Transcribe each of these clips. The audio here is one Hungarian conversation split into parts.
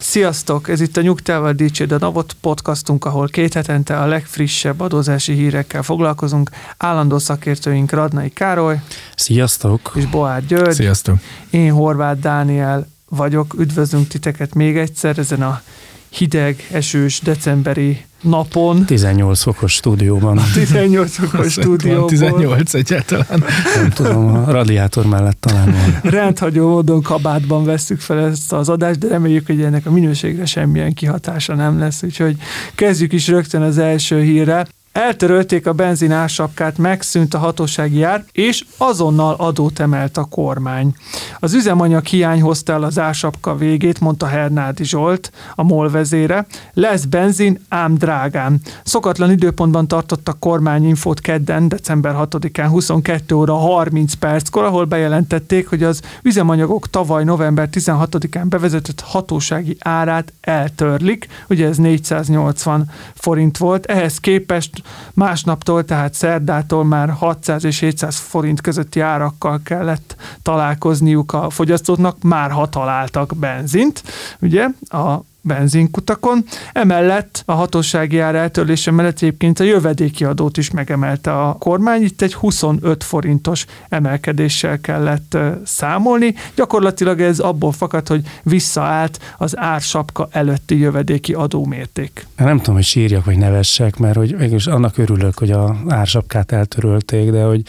Sziasztok! Ez itt a Nyugtával Dicsőd a Navot podcastunk, ahol két hetente a legfrissebb adózási hírekkel foglalkozunk. Állandó szakértőink Radnai Károly Sziasztok! és Boár György. Sziasztok! Én Horváth Dániel vagyok. Üdvözlünk titeket még egyszer ezen a hideg, esős, decemberi napon. 18 fokos stúdióban. 18 fokos stúdióból. 18 egyáltalán. Nem tudom, a radiátor mellett talán van. Rendhagyó módon kabátban vesszük fel ezt az adást, de reméljük, hogy ennek a minőségre semmilyen kihatása nem lesz, úgyhogy kezdjük is rögtön az első hírre. Eltörölték a benzin ársapkát, megszűnt a hatósági ár, és azonnal adót emelt a kormány. Az üzemanyag hiány hozta el az ársapka végét, mondta Hernádi Zsolt, a MOL vezére. Lesz benzin, ám drágán. Szokatlan időpontban tartott a kormány infót kedden, december 6-án 22 óra 30 perckor, ahol bejelentették, hogy az üzemanyagok tavaly november 16-án bevezetett hatósági árát eltörlik. Ugye ez 480 forint volt. Ehhez képest másnaptól, tehát szerdától már 600 és 700 forint közötti árakkal kellett találkozniuk a fogyasztóknak, már ha találtak benzint, ugye, a benzinkutakon. Emellett a hatósági ár eltörlése mellett egyébként a jövedéki adót is megemelte a kormány. Itt egy 25 forintos emelkedéssel kellett számolni. Gyakorlatilag ez abból fakad, hogy visszaállt az ársapka előtti jövedéki adómérték. Nem tudom, hogy sírjak vagy nevessek, mert hogy végülis annak örülök, hogy a ársapkát eltörölték, de hogy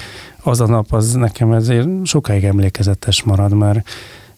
az a nap az nekem ezért sokáig emlékezetes marad, mert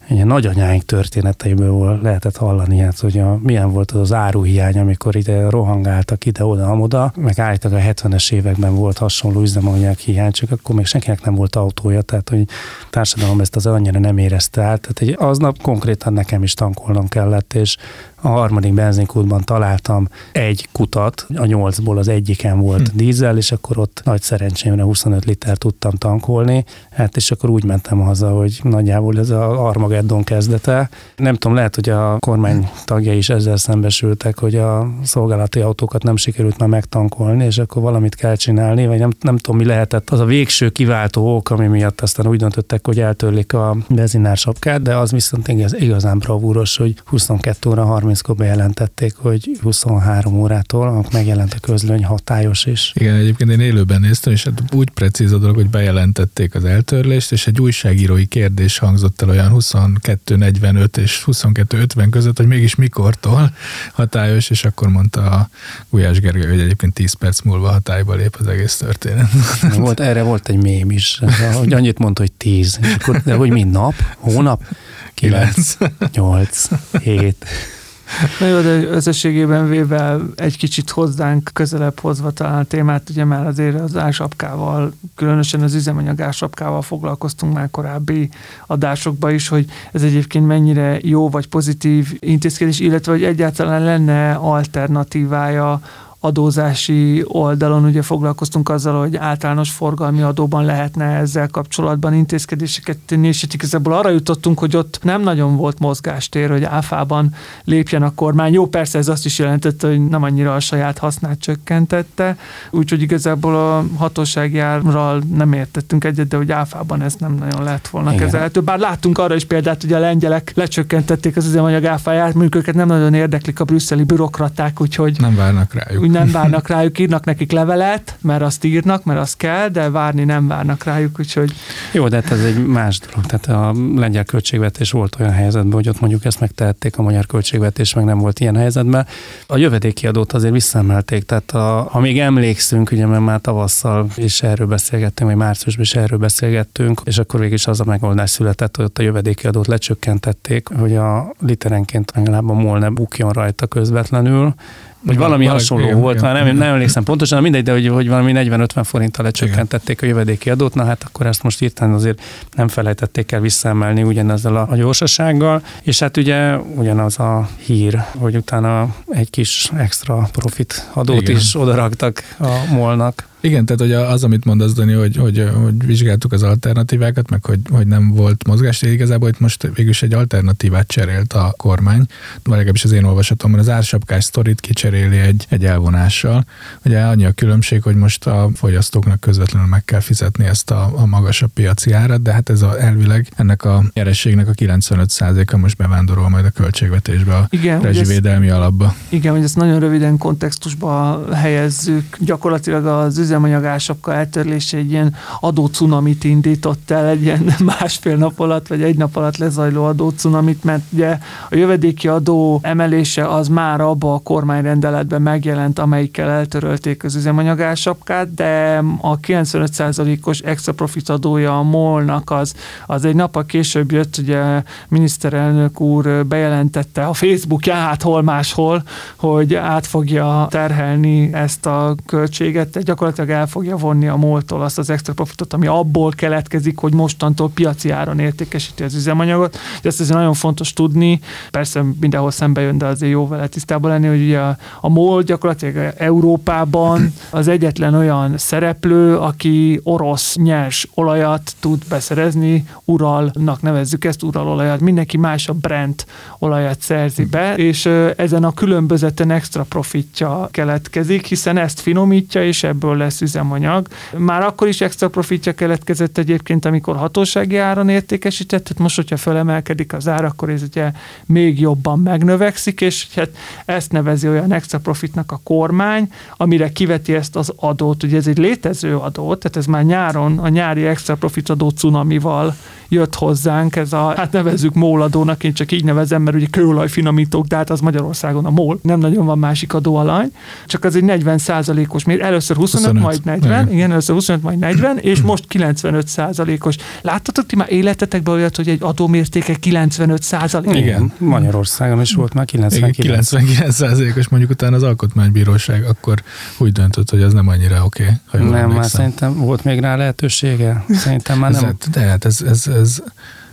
ilyen nagyanyáink történeteiből lehetett hallani, hát, hogy a, milyen volt az az áruhiány, amikor ide rohangáltak ide-oda, amoda, meg állítak a 70-es években volt hasonló üzemanyag hiány, csak akkor még senkinek nem volt autója, tehát hogy a társadalom ezt az annyira nem érezte át. Tehát egy aznap konkrétan nekem is tankolnom kellett, és a harmadik benzinkútban találtam egy kutat, a nyolcból az egyiken volt hm. dízel, és akkor ott nagy szerencsémre 25 liter tudtam tankolni, hát és akkor úgy mentem haza, hogy nagyjából ez a Armageddon kezdete. Nem tudom, lehet, hogy a kormány tagjai is ezzel szembesültek, hogy a szolgálati autókat nem sikerült már megtankolni, és akkor valamit kell csinálni, vagy nem, nem tudom, mi lehetett az a végső kiváltó ok, ami miatt aztán úgy döntöttek, hogy eltörlik a benzinár sapkát, de az viszont igazán bravúros, hogy 22 óra 30 30-kor bejelentették, hogy 23 órától, amikor megjelent a közlöny hatályos is. Igen, egyébként én élőben néztem, és hát úgy precíz a dolog, hogy bejelentették az eltörlést, és egy újságírói kérdés hangzott el olyan 22.45 és 22.50 között, hogy mégis mikortól hatályos, és akkor mondta a Gulyás Gergely, hogy egyébként 10 perc múlva hatályba lép az egész történet. Volt, erre volt egy mém is, hogy annyit mondta, hogy 10, de hogy mi nap, hónap, 9, 8, 7. Na jó, de összességében véve egy kicsit hozzánk közelebb hozva talán a témát, ugye már azért az ásapkával, különösen az üzemanyag ásapkával foglalkoztunk már korábbi adásokban is, hogy ez egyébként mennyire jó vagy pozitív intézkedés, illetve hogy egyáltalán lenne alternatívája adózási oldalon ugye foglalkoztunk azzal, hogy általános forgalmi adóban lehetne ezzel kapcsolatban intézkedéseket tenni, és itt igazából arra jutottunk, hogy ott nem nagyon volt mozgástér, hogy áfában lépjen a kormány. Jó, persze ez azt is jelentette, hogy nem annyira a saját hasznát csökkentette, úgyhogy igazából a hatósági árral nem értettünk egyet, de hogy áfában ez nem nagyon lett volna Igen. kezelhető. Bár láttunk arra is példát, hogy a lengyelek lecsökkentették az üzemanyag áfáját, mondjuk őket nem nagyon érdeklik a brüsszeli bürokraták, úgyhogy nem várnak rájuk. Nem várnak rájuk, írnak nekik levelet, mert azt írnak, mert azt kell, de várni nem várnak rájuk, úgyhogy... Jó, de hát ez egy más dolog. Tehát a lengyel költségvetés volt olyan helyzetben, hogy ott mondjuk ezt megtehették, a magyar költségvetés meg nem volt ilyen helyzetben. A jövedéki adót azért visszaemelték, tehát a, ha még emlékszünk, ugye mert már tavasszal is erről beszélgettünk, vagy márciusban is erről beszélgettünk, és akkor végig is az a megoldás született, hogy ott a jövedéki adót lecsökkentették, hogy a literenként legalább a MOL ne bukjon rajta közvetlenül, vagy valami hasonló igen, volt, már nem, nem emlékszem pontosan, mindegy, de hogy, hogy valami 40-50 forinttal lecsökkentették a jövedéki adót, na hát akkor ezt most írtán azért nem felejtették el visszaemelni ugyanezzel a, a gyorsasággal, és hát ugye ugyanaz a hír, hogy utána egy kis extra profit adót igen. is odaraktak a molnak. Igen, tehát hogy az, amit mondasz, Dani, hogy, hogy, hogy vizsgáltuk az alternatívákat, meg hogy, hogy nem volt mozgás, igazából itt most végülis egy alternatívát cserélt a kormány, vagy legalábbis az én olvasatomban az ársapkás sztorit kicseréli egy, egy elvonással. Ugye annyi a különbség, hogy most a fogyasztóknak közvetlenül meg kell fizetni ezt a, a magasabb piaci árat, de hát ez a, elvileg ennek a nyerességnek a 95%-a most bevándorol majd a költségvetésbe, a igen, rezsivédelmi ezt, alapba. Igen, hogy ezt nagyon röviden kontextusba helyezzük. Gyakorlatilag az üzemanyagásokkal eltörlése egy ilyen adócunamit indított el, egy ilyen másfél nap alatt, vagy egy nap alatt lezajló adócunamit, mert ugye a jövedéki adó emelése az már abba a kormányrendeletben megjelent, amelyikkel eltörölték az üzemanyagásapkát, de a 95%-os extra profit adója a molnak az, az egy nap később jött, ugye miniszterelnök úr bejelentette a Facebookján, hát hol máshol, hogy át fogja terhelni ezt a költséget, tehát gyakorlatilag el fogja vonni a moltól azt az extra profitot, ami abból keletkezik, hogy mostantól piaci áron értékesíti az üzemanyagot. De ezt azért nagyon fontos tudni, persze mindenhol szembe jön, de azért jó vele tisztában lenni, hogy ugye a, a MOL gyakorlatilag Európában az egyetlen olyan szereplő, aki orosz nyers olajat tud beszerezni, Uralnak nevezzük ezt, Uralolajat, mindenki más a Brent olajat szerzi be, és ezen a különbözeten extra profitja keletkezik, hiszen ezt finomítja, és ebből lesz üzemanyag. Már akkor is extra profitja keletkezett egyébként, amikor hatósági áron értékesített, tehát most, hogyha felemelkedik az ár, akkor ez ugye még jobban megnövekszik, és hát ezt nevezi olyan extra profitnak a kormány, amire kiveti ezt az adót. Ugye ez egy létező adó, tehát ez már nyáron a nyári extra profit adó cunamival jött hozzánk, ez a, hát nevezzük móladónak, én csak így nevezem, mert ugye kőolajfinomítók, de hát az Magyarországon a mól, nem nagyon van másik adóalany, csak az egy 40 százalékos, még először 25, 25, majd 40, igen. igen, először 25, majd 40, és most 95 százalékos. Láttatok ti már életetekben olyat, hogy egy adómértéke 95 százalék? Igen, Magyarországon is volt már 99. 99 százalékos, mondjuk utána az alkotmánybíróság akkor úgy döntött, hogy az nem annyira oké. Okay, nem, már szerintem volt még rá lehetősége. Szerintem már nem. Ez, de hát ez, ez, ez because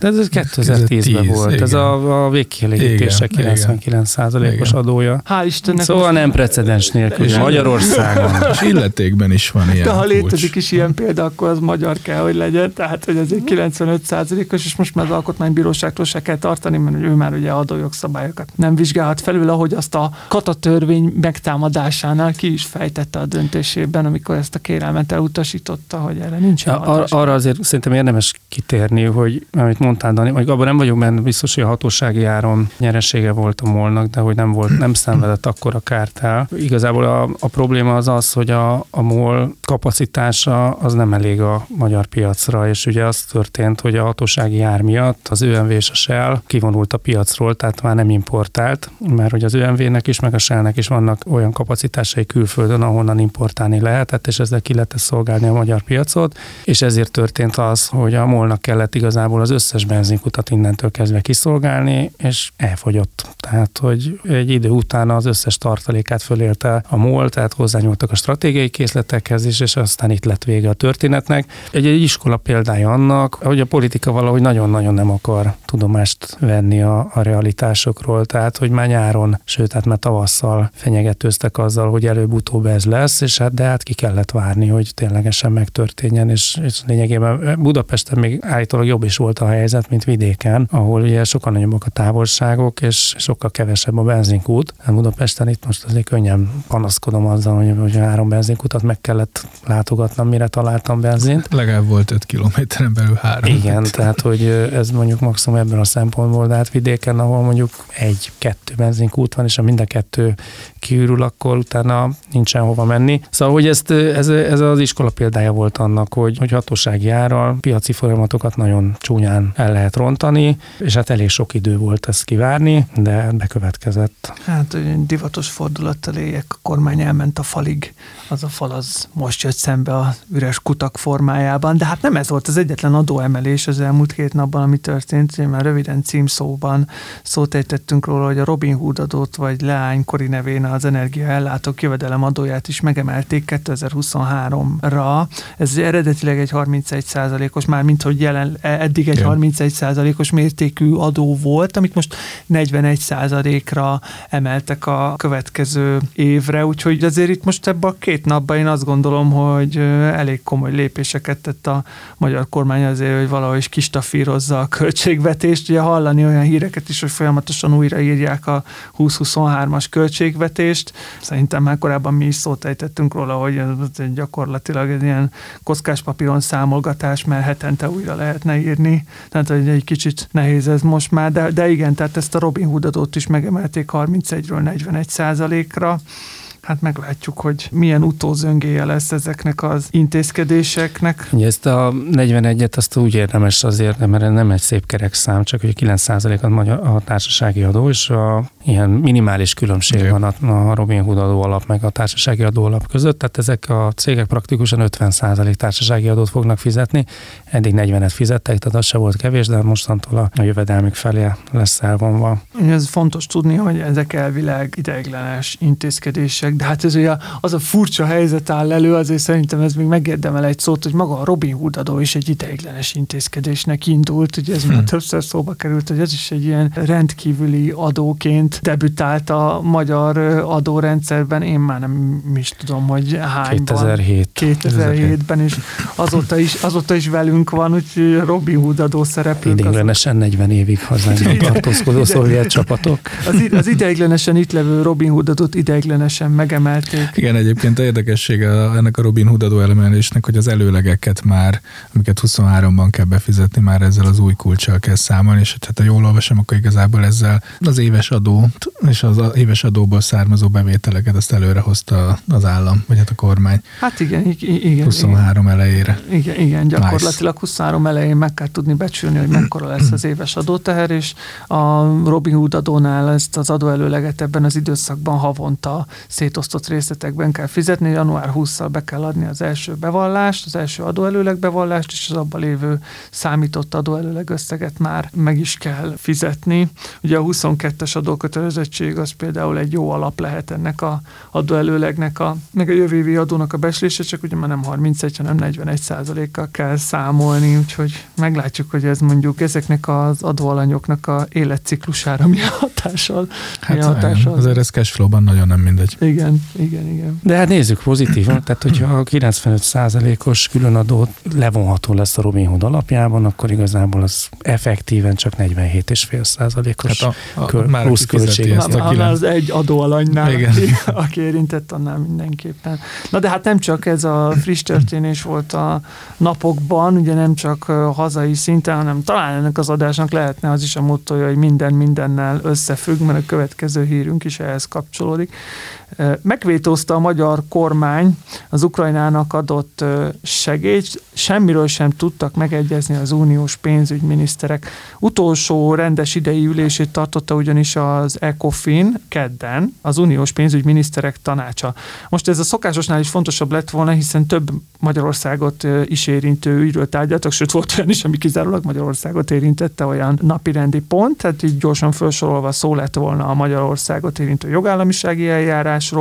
de ez 2010-ben volt, igen. ez a, a végkielégítése 99%-os adója. Hál' Istennek. Szóval nem precedens nélkül Magyarországon. És illetékben is van ilyen De ha létezik is ilyen példa, akkor az magyar kell, hogy legyen, tehát hogy ez egy 95%-os, és most már az alkotmánybíróságtól se kell tartani, mert ő már ugye adójogszabályokat nem vizsgálhat felül, ahogy azt a katatörvény megtámadásánál ki is fejtette a döntésében, amikor ezt a kérelmet elutasította, hogy erre nincs. Ar- arra azért szerintem érdemes kitérni, hogy amit mondtál, Dani, vagy abban nem vagyok benne biztos, hogy a hatósági áron nyeresége volt a molnak, de hogy nem volt, nem szenvedett akkor a kárt el. Igazából a, a probléma az az, hogy a, a MOL kapacitása az nem elég a magyar piacra, és ugye az történt, hogy a hatósági ár miatt az ÖMV és a Shell kivonult a piacról, tehát már nem importált, mert hogy az ÖMV-nek is, meg a Shell-nek is vannak olyan kapacitásai külföldön, ahonnan importálni lehetett, és ezzel ki lehetett szolgálni a magyar piacot, és ezért történt az, hogy a molnak kellett igazából az összes összes benzinkutat innentől kezdve kiszolgálni, és elfogyott. Tehát, hogy egy idő után az összes tartalékát fölélte a MOL, tehát hozzányúltak a stratégiai készletekhez is, és aztán itt lett vége a történetnek. Egy, egy iskola példája annak, hogy a politika valahogy nagyon-nagyon nem akar tudomást venni a, a realitásokról, tehát, hogy már nyáron, sőt, hát már tavasszal fenyegetőztek azzal, hogy előbb-utóbb ez lesz, és hát de hát ki kellett várni, hogy ténylegesen megtörténjen, és, és lényegében Budapesten még állítólag jobb is volt a helyzet, helyzet, mint vidéken, ahol ugye sokkal nagyobbak a távolságok, és sokkal kevesebb a benzinkút. Hát Budapesten itt most azért könnyen panaszkodom azzal, hogy, hogy három benzinkutat meg kellett látogatnom, mire találtam benzint. Legalább volt 5 kilométeren belül három. Igen, tehát hogy ez mondjuk maximum ebben a szempontból, de hát vidéken, ahol mondjuk egy-kettő benzinkút van, és a mind a kettő kiürül, akkor utána nincsen hova menni. Szóval, hogy ezt, ez, ez az iskola példája volt annak, hogy, hogy hatósági árral piaci folyamatokat nagyon csúnyán el lehet rontani, és hát elég sok idő volt ezt kivárni, de bekövetkezett. Hát divatos fordulattal éljek, a kormány elment a falig, az a fal az most jött szembe a üres kutak formájában, de hát nem ez volt az egyetlen adóemelés az elmúlt két napban, ami történt, én már röviden címszóban szót ejtettünk róla, hogy a Robin Hood adót, vagy leánykori nevén az energiaellátók jövedelem adóját is megemelték 2023-ra. Ez eredetileg egy 31 százalékos, már mint hogy jelen, eddig egy 31%-os mértékű adó volt, amit most 41%-ra emeltek a következő évre, úgyhogy azért itt most ebben a két napban én azt gondolom, hogy elég komoly lépéseket tett a magyar kormány azért, hogy valahogy is kistafírozza a költségvetést. Ugye hallani olyan híreket is, hogy folyamatosan újraírják a 2023-as költségvetést. Szerintem már korábban mi is szót ejtettünk róla, hogy gyakorlatilag egy ilyen papíron számolgatás, mert hetente újra lehetne írni. Tehát, hogy egy kicsit nehéz ez most már, de, de igen, tehát ezt a Robin Hood adót is megemelték 31-ről 41 százalékra hát meglátjuk, hogy milyen utózöngéje lesz ezeknek az intézkedéseknek. Ugye ezt a 41-et azt úgy érdemes azért, mert nem egy szép kerek szám, csak hogy 9% a, magyar, a társasági adó, és a, ilyen minimális különbség Igen. van a, a Robin Hood adó alap meg a társasági adó alap között, tehát ezek a cégek praktikusan 50% társasági adót fognak fizetni, eddig 40-et fizettek, tehát az se volt kevés, de mostantól a, a jövedelmük felé lesz elvonva. Ez fontos tudni, hogy ezek elvileg ideiglenes intézkedések, de hát ez ugye az a furcsa helyzet áll elő, azért szerintem ez még megérdemel egy szót, hogy maga a Robin Hood adó is egy ideiglenes intézkedésnek indult, ugye ez hmm. már többször szóba került, hogy ez is egy ilyen rendkívüli adóként debütált a magyar adórendszerben, én már nem is tudom, hogy hányban. 2007. 2007-ben, és azóta is, azóta is velünk van, úgyhogy Robin Hood adó szereplők. Ideiglenesen 40 évig hazánkban tartózkodó szovjet csapatok. Az, az ideiglenesen itt levő Robin Hood adót ideiglenesen megemelték. Igen, egyébként a érdekessége ennek a Robin Hood adóelemelésnek, hogy az előlegeket már, amiket 23-ban kell befizetni, már ezzel az új kulcsal kell számolni, és hát ha jól olvasom, akkor igazából ezzel az éves adót és az éves adóból származó bevételeket azt előre hozta az állam, vagy hát a kormány. Hát igen, igen. 23 igen. elejére. Igen, igen, gyakorlatilag nice. 23 elején meg kell tudni becsülni, hogy mekkora lesz az éves adóteher, és a Robin Hood adónál ezt az adóelőleget ebben az időszakban havonta szétosztott részletekben kell fizetni, január 20-szal be kell adni az első bevallást, az első adóelőleg bevallást, és az abban lévő számított adóelőleg összeget már meg is kell fizetni. Ugye a 22-es adókötelezettség az például egy jó alap lehet ennek a adóelőlegnek, a, meg a jövő évi adónak a beslése, csak ugye már nem 31, hanem 41 százalékkal kell számolni, úgyhogy meglátjuk, hogy ez mondjuk ezeknek az adóalanyoknak a életciklusára milyen hatással. Hát milyen hatással. azért ez cashflow-ban nagyon nem mindegy. Igen, igen, igen. De hát nézzük pozitívan, tehát hogyha a 95%-os különadó levonható lesz a Robin Hood alapjában, akkor igazából az effektíven csak 47,5%-os hát a, a, kör, már plusz költség. Ezt a már az egy adóalanynál, igen. Aki, aki érintett, annál mindenképpen. Na de hát nem csak ez a friss történés volt a napokban, ugye nem csak hazai szinten, hanem talán ennek az adásnak lehetne az is a mottoja, hogy minden mindennel összefügg, mert a következő hírünk is ehhez kapcsolódik. Megvétózta a magyar kormány az Ukrajnának adott segélyt, semmiről sem tudtak megegyezni az uniós pénzügyminiszterek. Utolsó rendes idei ülését tartotta ugyanis az ECOFIN kedden, az uniós pénzügyminiszterek tanácsa. Most ez a szokásosnál is fontosabb lett volna, hiszen több Magyarországot is érintő ügyről tárgyaltak, sőt volt olyan is, ami kizárólag Magyarországot érintette, olyan napirendi pont, tehát így gyorsan felsorolva szó lett volna a Magyarországot érintő jogállamisági eljárásról,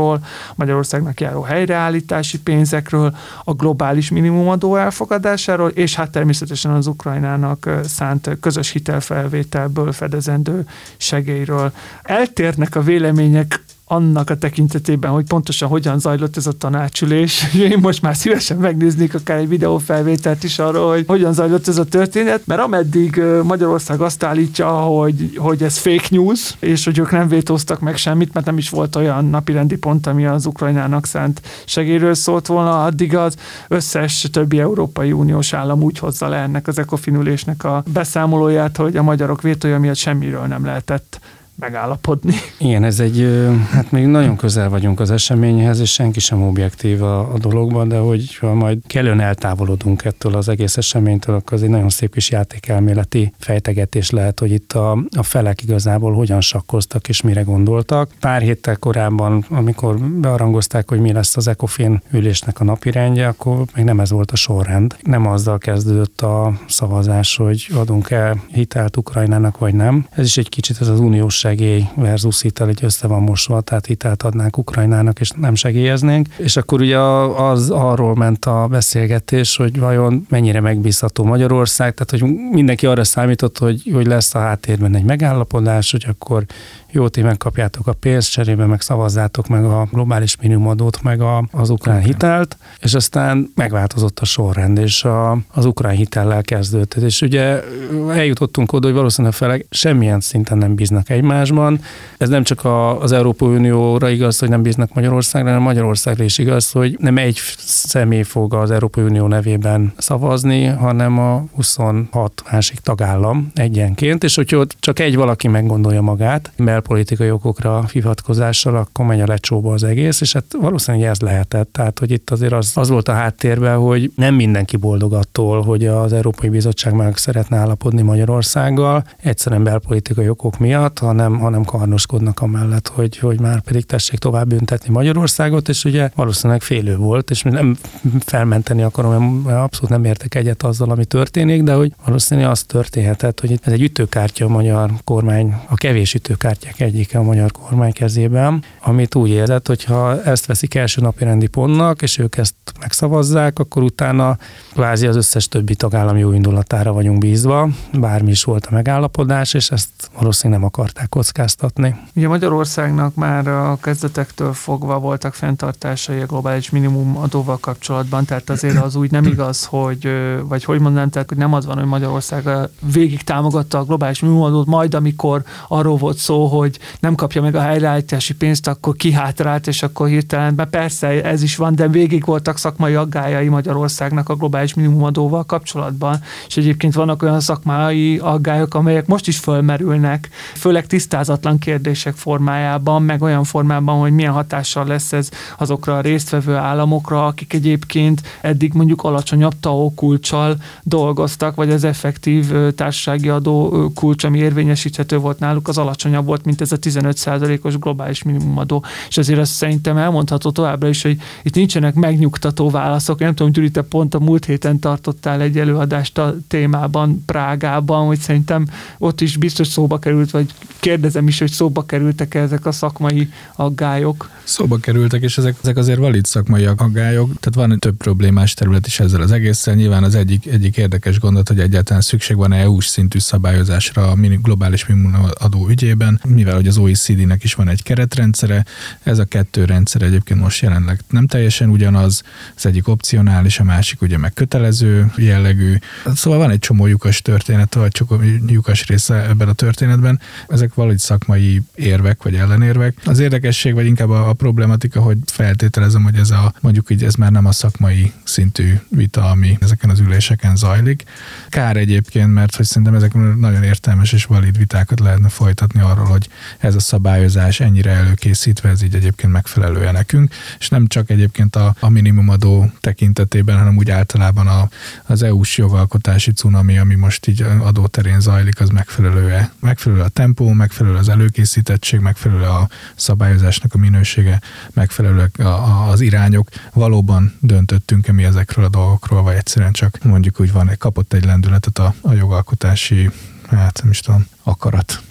Magyarországnak járó helyreállítási pénzekről, a globális minimumadó elfogadásáról, és hát természetesen az Ukrajnának szánt közös hitelfelvételből fedezendő segélyről. Eltérnek a vélemények annak a tekintetében, hogy pontosan hogyan zajlott ez a tanácsülés. Én most már szívesen megnéznék akár egy videófelvételt is arról, hogy hogyan zajlott ez a történet, mert ameddig Magyarország azt állítja, hogy, hogy ez fake news, és hogy ők nem vétóztak meg semmit, mert nem is volt olyan napirendi pont, ami az Ukrajnának szánt segélyről szólt volna, addig az összes többi Európai Uniós állam úgy hozza le ennek az ekofinülésnek a beszámolóját, hogy a magyarok vétója miatt semmiről nem lehetett megállapodni. Igen, ez egy, hát még nagyon közel vagyunk az eseményhez, és senki sem objektív a, a dologban, de hogy ha majd kellően eltávolodunk ettől az egész eseménytől, akkor az egy nagyon szép kis játékelméleti fejtegetés lehet, hogy itt a, a felek igazából hogyan sakkoztak és mire gondoltak. Pár héttel korábban, amikor bearangozták, hogy mi lesz az ECOFIN ülésnek a napirendje, akkor még nem ez volt a sorrend. Nem azzal kezdődött a szavazás, hogy adunk-e hitelt Ukrajnának, vagy nem. Ez is egy kicsit ez az uniós segély versus hitel így össze van mosva, tehát hitelt adnánk Ukrajnának, és nem segélyeznénk. És akkor ugye az arról ment a beszélgetés, hogy vajon mennyire megbízható Magyarország, tehát hogy mindenki arra számított, hogy, hogy lesz a háttérben egy megállapodás, hogy akkor jó, ti megkapjátok a pénzt, cserébe meg szavazzátok meg a globális minimumadót, meg a, az ukrán hitelt, és aztán megváltozott a sorrend, és a, az ukrán hitellel kezdődött. És ugye eljutottunk oda, hogy valószínűleg felek semmilyen szinten nem bíznak egymásban. Ez nem csak a, az Európai Unióra igaz, hogy nem bíznak Magyarországra, hanem Magyarországra is igaz, hogy nem egy személy fog az Európai Unió nevében szavazni, hanem a 26 másik tagállam egyenként, és hogyha csak egy valaki meggondolja magát, belpolitikai okokra hivatkozással, akkor megy a lecsóba az egész, és hát valószínűleg ez lehetett. Tehát, hogy itt azért az, az volt a háttérben, hogy nem mindenki boldog attól, hogy az Európai Bizottság meg szeretne állapodni Magyarországgal, egyszerűen belpolitikai okok miatt, hanem, hanem karnoskodnak amellett, hogy, hogy már pedig tessék tovább büntetni Magyarországot, és ugye valószínűleg félő volt, és nem felmenteni akarom, mert abszolút nem értek egyet azzal, ami történik, de hogy valószínűleg az történhetett, hogy ez egy ütőkártya a magyar kormány, a kevés projektjek egyike a magyar kormány kezében, amit úgy érzett, hogy ha ezt veszik első napi rendi pontnak, és ők ezt megszavazzák, akkor utána kvázi az összes többi tagállam jó indulatára vagyunk bízva, bármi is volt a megállapodás, és ezt valószínűleg nem akarták kockáztatni. Ugye Magyarországnak már a kezdetektől fogva voltak fenntartásai a globális minimum adóval kapcsolatban, tehát azért az úgy nem igaz, hogy, vagy hogy mondanám, tehát hogy nem az van, hogy Magyarország végig támogatta a globális minimum adót, majd amikor arról volt szó, hogy nem kapja meg a helyreállítási pénzt, akkor kihátrált, és akkor hirtelen, mert persze ez is van, de végig voltak szakmai aggájai Magyarországnak a globális minimumadóval kapcsolatban, és egyébként vannak olyan szakmai aggályok, amelyek most is fölmerülnek, főleg tisztázatlan kérdések formájában, meg olyan formában, hogy milyen hatással lesz ez azokra a résztvevő államokra, akik egyébként eddig mondjuk alacsonyabb TAO kulcsal dolgoztak, vagy az effektív társasági adó kulcs, ami érvényesíthető volt náluk, az alacsonyabb volt, mint ez a 15%-os globális minimumadó. És azért azt szerintem elmondható továbbra is, hogy itt nincsenek megnyugtató válaszok. Nem tudom, Gyuri, te pont a múlt héten tartottál egy előadást a témában Prágában, hogy szerintem ott is biztos szóba került, vagy kérdezem is, hogy szóba kerültek ezek a szakmai aggályok. Szóba kerültek, és ezek, ezek azért valid szakmai aggályok. Tehát van több problémás terület is ezzel az egésszel. Nyilván az egyik, egyik érdekes gondot, hogy egyáltalán szükség van EU-s szintű szabályozásra a globális minimumadó ügyében, mivel hogy az OECD-nek is van egy keretrendszere. Ez a kettő rendszer egyébként most jelenleg nem teljesen ugyanaz. Az egyik opcionális, a másik ugye meg kötelező jellegű. Szóval van egy csomó lyukas történet, vagy a lyukas része ebben a történetben. Ezek valahogy szakmai érvek vagy ellenérvek. Az érdekesség, vagy inkább a, a problematika, hogy feltételezem, hogy ez a mondjuk így ez már nem a szakmai szintű vita, ami ezeken az üléseken zajlik. Kár egyébként, mert hogy szerintem ezek nagyon értelmes és valid vitákat lehetne folytatni arról, hogy ez a szabályozás ennyire előkészítve, ez így egyébként megfelelően nekünk, és nem csak egyébként a, a minimumadó tekintetében, hanem úgy általában a, az EU-s jogalkotási cunami, ami most így adóterén zajlik, az megfelelő, megfelelő a tempó, megfelelő az előkészítettség, megfelelő a szabályozásnak a minősége, megfelelő a, az irányok. Valóban döntöttünk-e mi ezekről a dolgokról, vagy egyszerűen csak mondjuk úgy van, kapott egy lendületet a, a jogalkotási hát nem is tudom, akarat.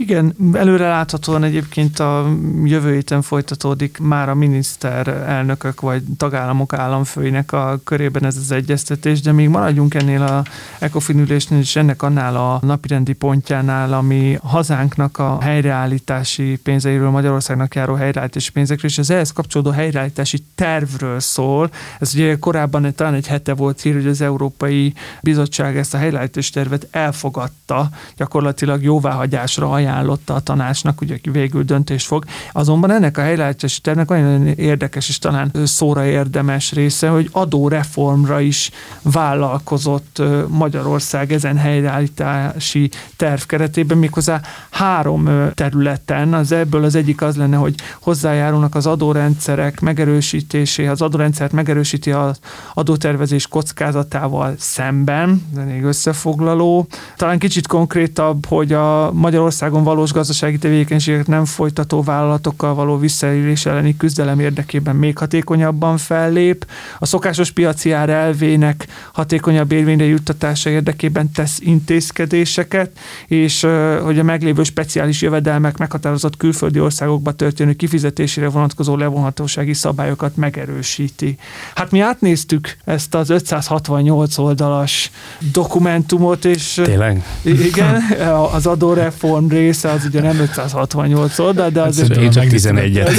Igen, előre láthatóan egyébként a jövő héten folytatódik már a miniszter elnökök vagy tagállamok államfőinek a körében ez az egyeztetés, de még maradjunk ennél a ECOFIN ülésnél és ennek annál a napirendi pontjánál, ami hazánknak a helyreállítási pénzeiről, Magyarországnak járó helyreállítási pénzekről, és az ehhez kapcsolódó helyreállítási tervről szól. Ez ugye korábban talán egy hete volt hír, hogy az Európai Bizottság ezt a helyreállítási tervet elfogadta, gyakorlatilag jóváhagyásra ajánlott ajánlotta a tanácsnak, ugye végül döntés fog. Azonban ennek a helyreállítási tervnek olyan érdekes és talán szóra érdemes része, hogy adóreformra is vállalkozott Magyarország ezen helyreállítási terv keretében, méghozzá három területen. Az ebből az egyik az lenne, hogy hozzájárulnak az adórendszerek megerősítéséhez, az adórendszert megerősíti az adótervezés kockázatával szemben, de még összefoglaló. Talán kicsit konkrétabb, hogy a Magyarországon valós gazdasági tevékenységet nem folytató vállalatokkal való visszaélés elleni küzdelem érdekében még hatékonyabban fellép, a szokásos piaci ár elvének hatékonyabb érvényre juttatása érdekében tesz intézkedéseket, és hogy a meglévő speciális jövedelmek meghatározott külföldi országokba történő kifizetésére vonatkozó levonhatósági szabályokat megerősíti. Hát mi átnéztük ezt az 568 oldalas dokumentumot, és Tényleg? igen, az adóreform része az ugye nem 568 oldal, de azért... Én csak 11-et.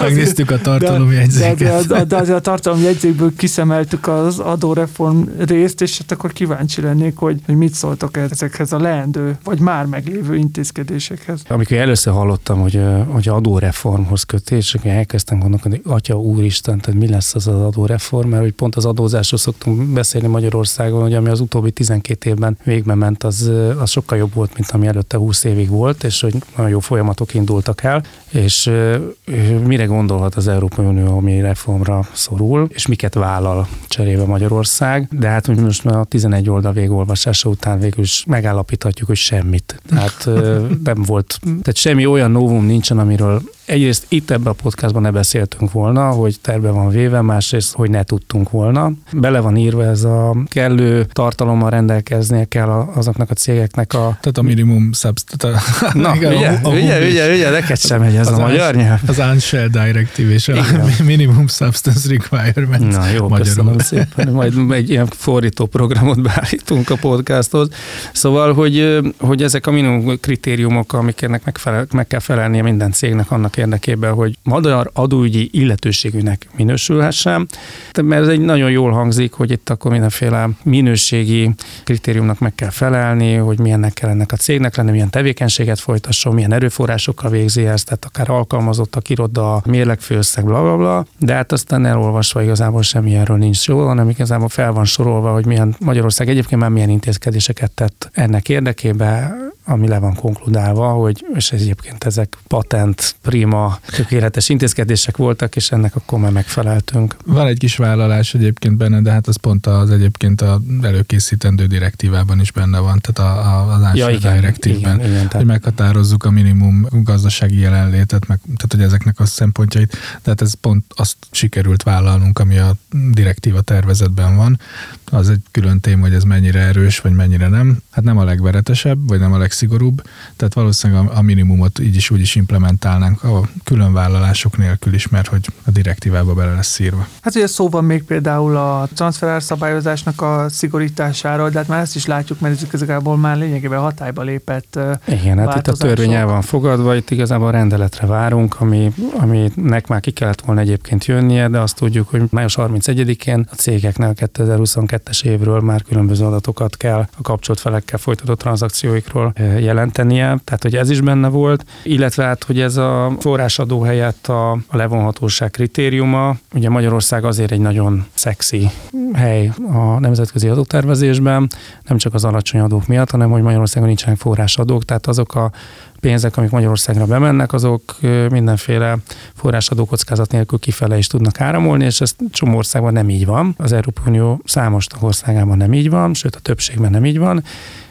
Megnéztük a tartalomjegyzéket. De, de, de, de azért a tartalomjegyzékből kiszemeltük az adóreform részt, és hát akkor kíváncsi lennék, hogy, hogy mit szóltok ezekhez a leendő, vagy már meglévő intézkedésekhez. Amikor először hallottam, hogy, hogy adóreformhoz kötés, akkor elkezdtem gondolkodni, atya úristen, tehát mi lesz az az adóreform, mert hogy pont az adózásról szoktunk beszélni Magyarországon, hogy ami az utóbbi 12 évben végbe ment, az, az sokkal jobb volt, mint ami előtte 20 évig volt, és hogy nagyon jó folyamatok indultak el, és mire gondolhat az Európai Unió, ami reformra szorul, és miket vállal cserébe Magyarország, de hát hogy most a 11 oldal végolvasása után végül is megállapíthatjuk, hogy semmit. Tehát nem volt, tehát semmi olyan novum nincsen, amiről egyrészt itt ebben a podcastban ne beszéltünk volna, hogy terve van véve, másrészt, hogy ne tudtunk volna. Bele van írva ez a kellő tartalommal rendelkeznie kell azoknak a cégeknek a... Tehát a minimum substance. Na, igen, ugye, a, a ugye, ugye, ugye, neked sem megy ez a magyar nyelv. Az Unshell Directive és a minimum substance requirement. Na jó, magyarul. köszönöm szépen. Majd egy ilyen fordító programot beállítunk a podcasthoz. Szóval, hogy, hogy ezek a minimum kritériumok, amiknek megfelel, meg kell felelnie minden cégnek annak érdekében, hogy magyar adóügyi illetőségűnek minősülhessen, mert ez egy nagyon jól hangzik, hogy itt akkor mindenféle minőségi kritériumnak meg kell felelni, hogy milyennek kell ennek a cégnek lenni, milyen tevékenységet folytasson, milyen erőforrásokkal végzi ezt, tehát akár alkalmazottak, iroda, mérlegfőösszeg, bla, bla, bla, de hát aztán elolvasva igazából semmi erről nincs jó, hanem igazából fel van sorolva, hogy milyen Magyarország egyébként már milyen intézkedéseket tett ennek érdekében, ami le van konkludálva, hogy és egyébként ezek patent, prima, tökéletes intézkedések voltak, és ennek akkor már megfeleltünk. Van egy kis vállalás egyébként benne, de hát az pont az egyébként az előkészítendő direktívában is benne van, tehát a, a, az ja, igen, direktívben, igen, igen, tehát... hogy meghatározzuk a minimum gazdasági jelenlétet, meg, tehát hogy ezeknek a szempontjait, de hát ez pont azt sikerült vállalnunk, ami a direktíva tervezetben van. Az egy külön téma, hogy ez mennyire erős, vagy mennyire nem. Hát nem a legveretesebb, vagy nem a legszigorúbb, tehát valószínűleg a, a minimumot így is úgy is implementálnánk a külön vállalások nélkül is, mert hogy a direktívába bele lesz szírva. Hát ugye szó van még például a transferár szabályozásnak a szigorításáról, de hát már ezt is látjuk, mert ez igazából már lényegében hatályba lépett Igen, hát itt a törvény el van fogadva, itt igazából rendeletre várunk, ami, aminek már ki kellett volna egyébként jönnie, de azt tudjuk, hogy május 31-én a cégeknek a 2022-es évről már különböző adatokat kell a kapcsolt felekkel folytatott tranzakcióikról jelentenie, tehát hogy ez is benne volt, illetve hát, hogy ez a forrásadó helyett a, a levonhatóság kritériuma. Ugye Magyarország azért egy nagyon szexi hely a nemzetközi adótervezésben, nem csak az alacsony adók miatt, hanem hogy Magyarországon nincsenek forrásadók, tehát azok a pénzek, amik Magyarországra bemennek, azok mindenféle forrásadó kockázat nélkül kifele is tudnak áramolni, és ez csomó országban nem így van. Az Európai Unió számos tagországában nem így van, sőt a többségben nem így van,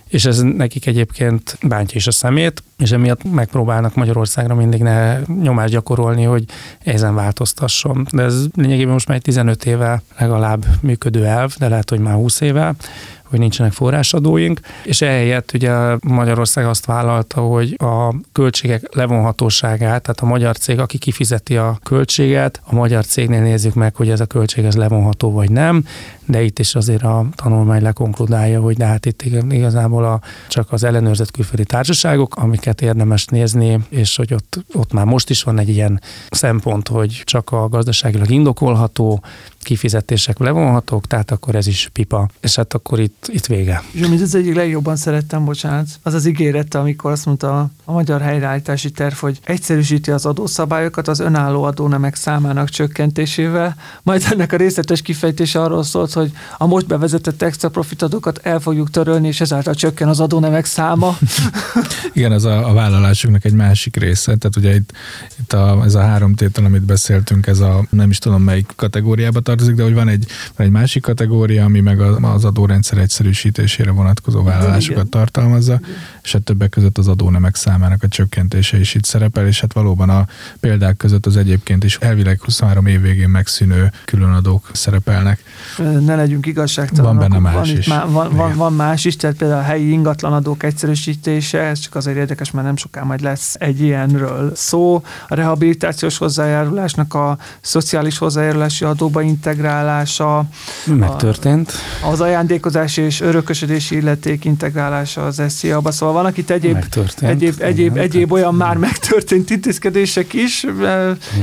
és ez nekik egyébként bántja is a szemét, és emiatt megpróbálnak Magyarországra mindig ne nyomást gyakorolni, hogy ezen változtasson. De ez lényegében most már egy 15 éve legalább működő elv, de lehet, hogy már 20 éve, hogy nincsenek forrásadóink, és ehelyett ugye Magyarország azt vállalta, hogy a költségek levonhatóságát, tehát a magyar cég, aki kifizeti a költséget, a magyar cégnél nézzük meg, hogy ez a költség ez levonható vagy nem, de itt is azért a tanulmány lekonkludálja, hogy de hát itt igazából a, csak az ellenőrzött külföldi társaságok, amiket érdemes nézni, és hogy ott, ott már most is van egy ilyen szempont, hogy csak a gazdaságilag indokolható kifizetések levonhatók, tehát akkor ez is pipa, és hát akkor itt, itt vége. És amit az egyik legjobban szerettem, bocsánat, az az ígérete, amikor azt mondta a, magyar helyreállítási terv, hogy egyszerűsíti az adószabályokat az önálló adónemek számának csökkentésével, majd ennek a részletes kifejtése arról szólt, hogy a most bevezetett extra profit adókat el fogjuk törölni, és ezáltal csökken az adónemek száma. Igen, ez a, a vállalásoknak egy másik része. Tehát ugye itt, itt a, ez a három tétel, amit beszéltünk, ez a nem is tudom melyik kategóriába tartozik, de hogy van egy, van egy másik kategória, ami meg az adórendszer egyszerűsítésére vonatkozó vállalásokat tartalmazza, és hát többek között az adónemek számának a csökkentése is itt szerepel, és hát valóban a példák között az egyébként is elvileg 23 év végén megszűnő különadók szerepelnek. Ne legyünk igazságtalanok. Van benne más van is. Má, van, van, van más is, tehát például a helyi ingatlanadók egyszerűsítése, ez csak azért érdekes, mert nem soká majd lesz egy ilyenről szó. A rehabilitációs hozzájárulásnak a szociális hozzájárulási adóba integrálása. Megtörtént. A, az ajándékozási és örökösödési illeték integrálása az SZIA-ba. Szóval vannak itt egyéb, egyéb, egyéb, egyéb olyan már megtörtént intézkedések is.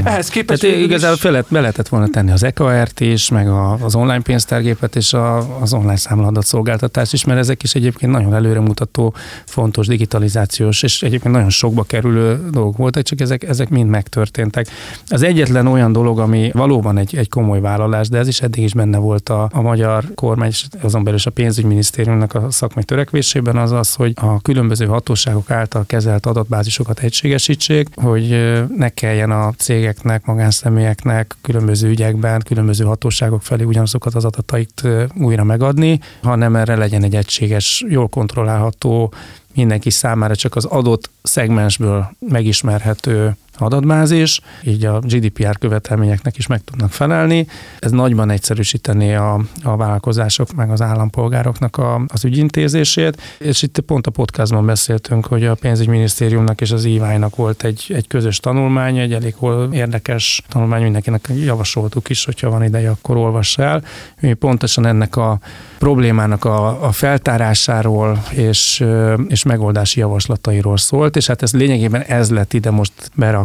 Ehhez képest... Tehát igazából fel lehet, be lehetett volna tenni az EKRT is, meg a, az online pénztárgépet és a, az online számladat szolgáltatás is, mert ezek is egyébként nagyon előremutató, fontos digitalizációs, és egyébként nagyon sokba kerülő dolgok voltak, csak ezek, ezek mind megtörténtek. Az egyetlen olyan dolog, ami valóban egy, egy komoly vállalás, de ez is eddig is benne volt a, a magyar kormány, és azon belül is a pénzügyminisztériumnak a szakmai törekvésében az az, hogy a különböző hatóságok által kezelt adatbázisokat egységesítsék, hogy ne kelljen a cégeknek, magánszemélyeknek különböző ügyekben, különböző hatóságok felé ugyanazokat az adatait újra megadni, hanem erre legyen egy egységes, jól kontrollálható, mindenki számára csak az adott szegmensből megismerhető adatbázis, így a GDPR követelményeknek is meg tudnak felelni. Ez nagyban egyszerűsíteni a, a vállalkozások meg az állampolgároknak a, az ügyintézését, és itt pont a podcastban beszéltünk, hogy a pénzügyminisztériumnak és az EY-nak volt egy, egy közös tanulmány, egy elég érdekes tanulmány, mindenkinek javasoltuk is, hogyha van ideje, akkor olvassa el. Mi pontosan ennek a problémának a, a feltárásáról és, és megoldási javaslatairól szólt, és hát ez lényegében ez lett ide most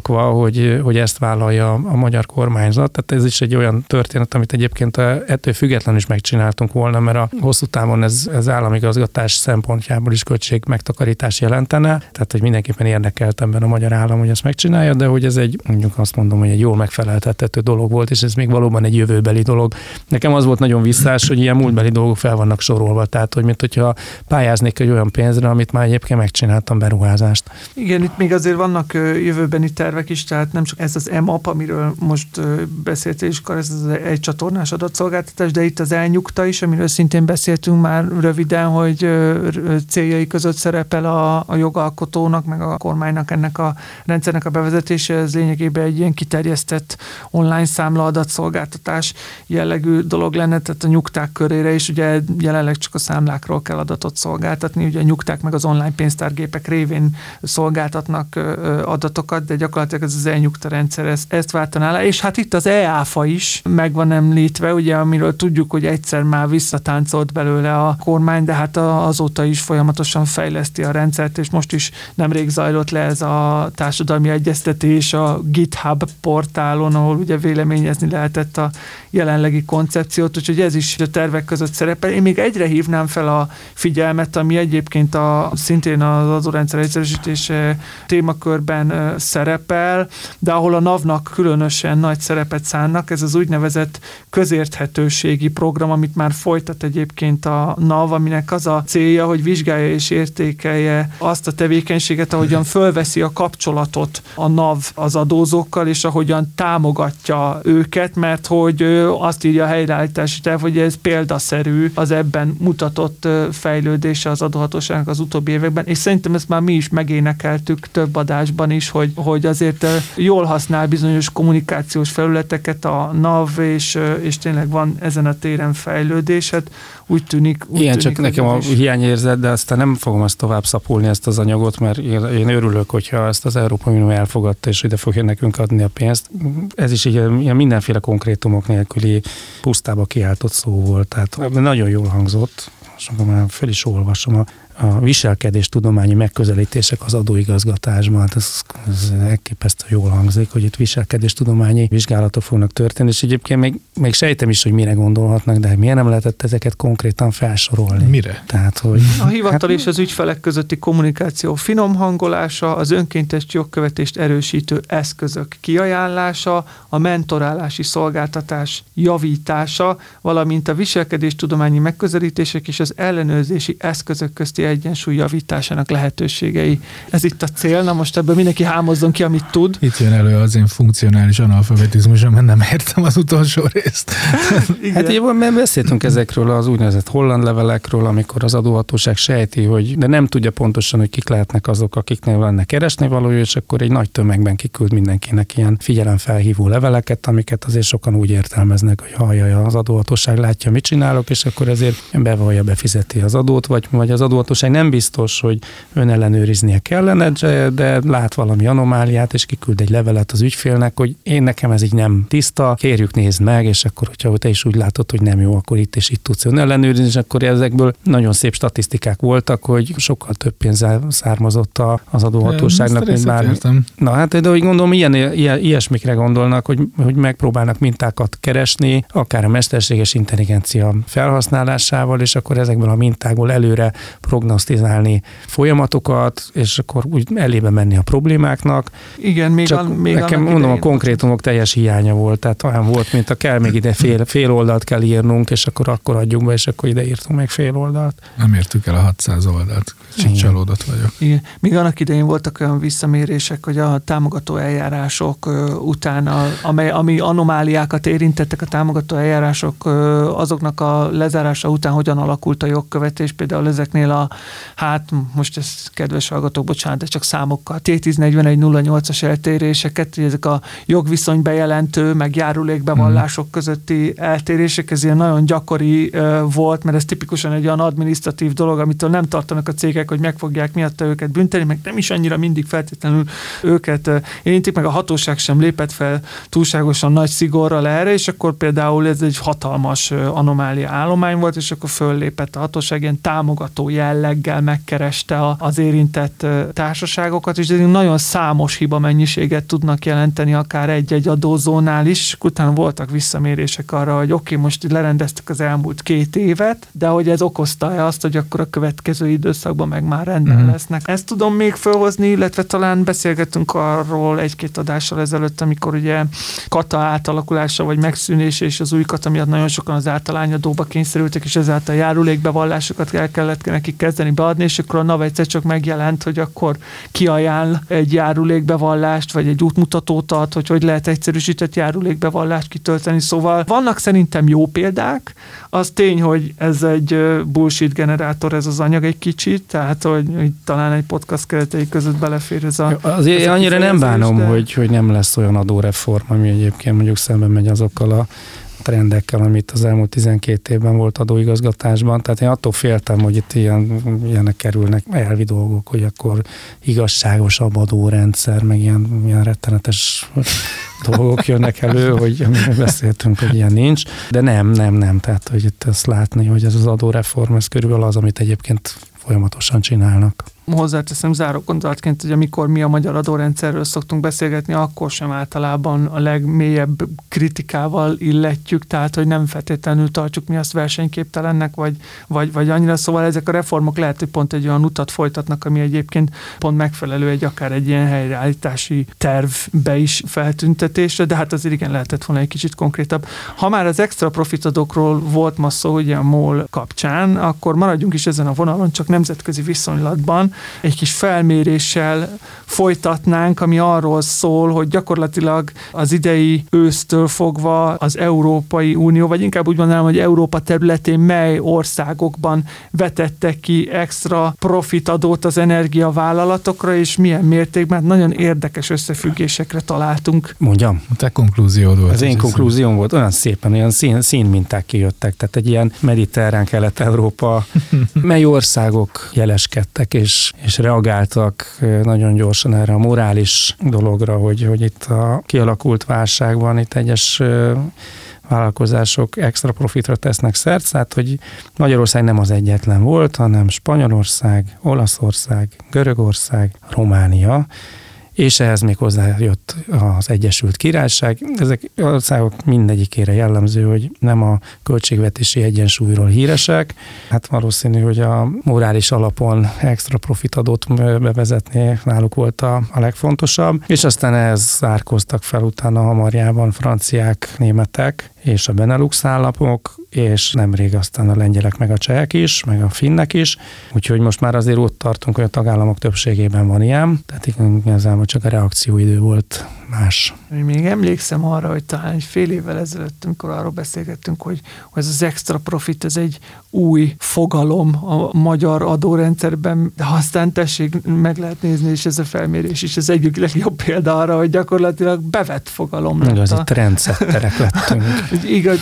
berakva, hogy, hogy ezt vállalja a magyar kormányzat. Tehát ez is egy olyan történet, amit egyébként ettől függetlenül is megcsináltunk volna, mert a hosszú távon ez, ez államigazgatás szempontjából is költség megtakarítás jelentene. Tehát, hogy mindenképpen érdekelt ebben a magyar állam, hogy ezt megcsinálja, de hogy ez egy, mondjuk azt mondom, hogy egy jól megfeleltethető dolog volt, és ez még valóban egy jövőbeli dolog. Nekem az volt nagyon visszás, hogy ilyen múltbeli dolgok fel vannak sorolva, tehát hogy mint hogyha pályáznék egy olyan pénzre, amit már egyébként megcsináltam beruházást. Igen, itt még azért vannak jövőbeni tervek is, tehát nem csak ez az EMAP, amiről most beszéltél is, ez az egy csatornás adatszolgáltatás, de itt az elnyugta is, amiről szintén beszéltünk már röviden, hogy céljai között szerepel a, a jogalkotónak, meg a kormánynak ennek a rendszernek a bevezetése, ez lényegében egy ilyen kiterjesztett online számla adatszolgáltatás jellegű dolog lenne, tehát a nyugták körére is ugye jelenleg csak a számlákról kell adatot szolgáltatni, ugye a nyugták meg az online pénztárgépek révén szolgáltatnak adatokat, de gyakorlatilag ez az elnyugta rendszer ezt, ezt váltaná le, és hát itt az EÁFA is meg van említve, ugye, amiről tudjuk, hogy egyszer már visszatáncolt belőle a kormány, de hát azóta is folyamatosan fejleszti a rendszert, és most is nemrég zajlott le ez a társadalmi egyeztetés a GitHub portálon, ahol ugye véleményezni lehetett a jelenlegi koncepciót, úgyhogy ez is a tervek között szerepel. Én még egyre hívnám fel a figyelmet, ami egyébként a, szintén az adórendszer egyszerűsítése témakörben szerepel, de ahol a NAV-nak különösen nagy szerepet szánnak, ez az úgynevezett közérthetőségi program, amit már folytat egyébként a NAV, aminek az a célja, hogy vizsgálja és értékelje azt a tevékenységet, ahogyan fölveszi a kapcsolatot a NAV az adózókkal, és ahogyan támogatja őket, mert hogy azt írja a helyreállítási terv, hogy ez példaszerű az ebben mutatott fejlődése az adóhatóságnak az utóbbi években, és szerintem ezt már mi is megénekeltük több adásban is, hogy, hogy azért jól használ bizonyos kommunikációs felületeket a NAV, és, és tényleg van ezen a téren fejlődés. Hát úgy tűnik. Úgy Igen, tűnik, csak nekem a hiányérzet, de aztán nem fogom ezt tovább szapulni, ezt az anyagot, mert én örülök, hogyha ezt az Európai Unió elfogadta, és ide fogja nekünk adni a pénzt. Ez is így ilyen mindenféle konkrétumok nélküli pusztába kiáltott szó volt, tehát nagyon jól hangzott, és akkor már fel is olvasom a a viselkedés tudományi megközelítések az adóigazgatásban, hát ez, ez elképesztő jól hangzik, hogy itt viselkedés tudományi vizsgálatok fognak történni, és egyébként még, még sejtem is, hogy mire gondolhatnak, de miért nem lehetett ezeket konkrétan felsorolni? Mire? Tehát, hogy, a hivatal hát, és az ügyfelek közötti kommunikáció finom hangolása, az önkéntes jogkövetést erősítő eszközök kiajánlása, a mentorálási szolgáltatás javítása, valamint a viselkedés tudományi megközelítések és az ellenőrzési eszközök közti egyensúly javításának lehetőségei. Ez itt a cél, na most ebből mindenki hámozzon ki, amit tud. Itt jön elő az én funkcionális analfabetizmusom, mert nem értem az utolsó részt. hát így mert beszéltünk ezekről az úgynevezett holland levelekről, amikor az adóhatóság sejti, hogy de nem tudja pontosan, hogy kik lehetnek azok, akiknél lenne keresni valója, és akkor egy nagy tömegben kiküld mindenkinek ilyen figyelemfelhívó leveleket, amiket azért sokan úgy értelmeznek, hogy hallja az adóhatóság, látja, mit csinálok, és akkor ezért bevallja, befizeti az adót, vagy, vagy az adóhatóság nem biztos, hogy ön ellenőriznie kellene, de, de lát valami anomáliát, és kiküld egy levelet az ügyfélnek, hogy én nekem ez így nem tiszta, kérjük nézd meg, és akkor, hogyha te is úgy látod, hogy nem jó, akkor itt és itt tudsz ön ellenőrizni, és akkor ezekből nagyon szép statisztikák voltak, hogy sokkal több pénz származott az adóhatóságnak, mint bár. Na hát, de hogy gondolom, ilyen, ilyen, ilyesmikre gondolnak, hogy, hogy megpróbálnak mintákat keresni, akár a mesterséges intelligencia felhasználásával, és akkor ezekből a mintákból előre prognosztizálni folyamatokat, és akkor úgy elébe menni a problémáknak. Igen, még, Csak an, még nekem mondom, a konkrétumok teljes hiánya volt, tehát olyan volt, mint a kell még ide fél, fél oldalt kell írnunk, és akkor akkor adjunk be, és akkor ide írtunk meg fél oldalt. Nem értük el a 600 oldalt. Kicsit csalódott vagyok. Igen. Még annak idején voltak olyan visszamérések, hogy a támogató eljárások után, a, amely, ami anomáliákat érintettek a támogató eljárások, azoknak a lezárása után hogyan alakult a jogkövetés, például ezeknél a, hát most ez kedves hallgatók, bocsánat, de csak számokkal, T104108-as eltéréseket, ezek a jogviszony bejelentő, meg járulékbevallások közötti eltérések, ez ilyen nagyon gyakori volt, mert ez tipikusan egy olyan administratív dolog, amitől nem tartanak a cégek, hogy meg fogják miatta őket bünteni, meg nem is annyira mindig feltétlenül őket érintik, meg a hatóság sem lépett fel túlságosan nagy szigorral erre, és akkor például ez egy hatalmas anomália állomány volt, és akkor föllépett a hatóság, ilyen támogató jelleggel megkereste az érintett társaságokat, és ez nagyon számos hiba mennyiséget tudnak jelenteni akár egy-egy adózónál is, utána voltak visszamérések arra, hogy oké, okay, most lerendeztük az elmúlt két évet, de hogy ez okozta-e azt, hogy akkor a következő időszakban meg már rendben mm. lesznek. Ezt tudom még felhozni, illetve talán beszélgetünk arról egy-két adással ezelőtt, amikor ugye kata átalakulása vagy megszűnése és az új kata miatt nagyon sokan az általányadóba kényszerültek, és ezáltal járulékbevallásokat el kellett nekik kezdeni beadni, és akkor a NAV egyszer csak megjelent, hogy akkor kiajánl egy járulékbevallást, vagy egy útmutatót ad, hogy hogy lehet egyszerűsített járulékbevallást kitölteni. Szóval vannak szerintem jó példák, az tény, hogy ez egy bullshit generátor ez az anyag egy kicsit, tehát hogy, hogy talán egy podcast keretei között belefér ez a... Azért a annyira nem bánom, de... hogy, hogy nem lesz olyan adóreform, ami egyébként mondjuk szemben megy azokkal a trendekkel, amit az elmúlt 12 évben volt adóigazgatásban. Tehát én attól féltem, hogy itt ilyen, ilyenek kerülnek elvi dolgok, hogy akkor igazságosabb adórendszer, meg ilyen, ilyen rettenetes dolgok jönnek elő, hogy beszéltünk, hogy ilyen nincs, de nem, nem, nem, tehát hogy itt ezt látni, hogy ez az adóreform, ez körülbelül az, amit egyébként folyamatosan csinálnak hozzáteszem záró gondolatként, hogy amikor mi a magyar adórendszerről szoktunk beszélgetni, akkor sem általában a legmélyebb kritikával illetjük, tehát hogy nem feltétlenül tartjuk mi azt versenyképtelennek, vagy, vagy, vagy annyira. Szóval ezek a reformok lehet, hogy pont egy olyan utat folytatnak, ami egyébként pont megfelelő egy akár egy ilyen helyreállítási tervbe is feltüntetésre, de hát azért igen lehetett volna egy kicsit konkrétabb. Ha már az extra profitadókról volt ma szó, ugye a MOL kapcsán, akkor maradjunk is ezen a vonalon, csak nemzetközi viszonylatban egy kis felméréssel folytatnánk, ami arról szól, hogy gyakorlatilag az idei ősztől fogva az Európai Unió, vagy inkább úgy mondanám, hogy Európa területén mely országokban vetettek ki extra profitadót az energiavállalatokra, és milyen mértékben nagyon érdekes összefüggésekre találtunk. Mondjam. A te konklúziód volt. Az én konklúzióm volt, olyan szépen, olyan szín, színminták kijöttek, tehát egy ilyen mediterrán kelet-európa, mely országok jeleskedtek, és és, reagáltak nagyon gyorsan erre a morális dologra, hogy, hogy itt a kialakult válságban itt egyes vállalkozások extra profitra tesznek szert, tehát hogy Magyarország nem az egyetlen volt, hanem Spanyolország, Olaszország, Görögország, Románia, és ehhez még hozzájött az Egyesült Királyság. Ezek országok mindegyikére jellemző, hogy nem a költségvetési egyensúlyról híresek. Hát valószínű, hogy a morális alapon extra profitadót bevezetni náluk volt a, a legfontosabb, és aztán ehhez zárkoztak fel utána hamarjában franciák, németek és a Benelux államok, és nemrég aztán a lengyelek meg a csehek is, meg a finnek is, úgyhogy most már azért ott tartunk, hogy a tagállamok többségében van ilyen, tehát igazából csak a reakcióidő volt más. Még emlékszem arra, hogy talán egy fél évvel ezelőtt, amikor arról beszélgettünk, hogy, hogy ez az extra profit, ez egy új fogalom a magyar adórendszerben, de aztán tessék, meg lehet nézni, és ez a felmérés is az egyik legjobb példa arra, hogy gyakorlatilag bevett fogalom. Igazi a... trendsetterek lettünk. Igaz,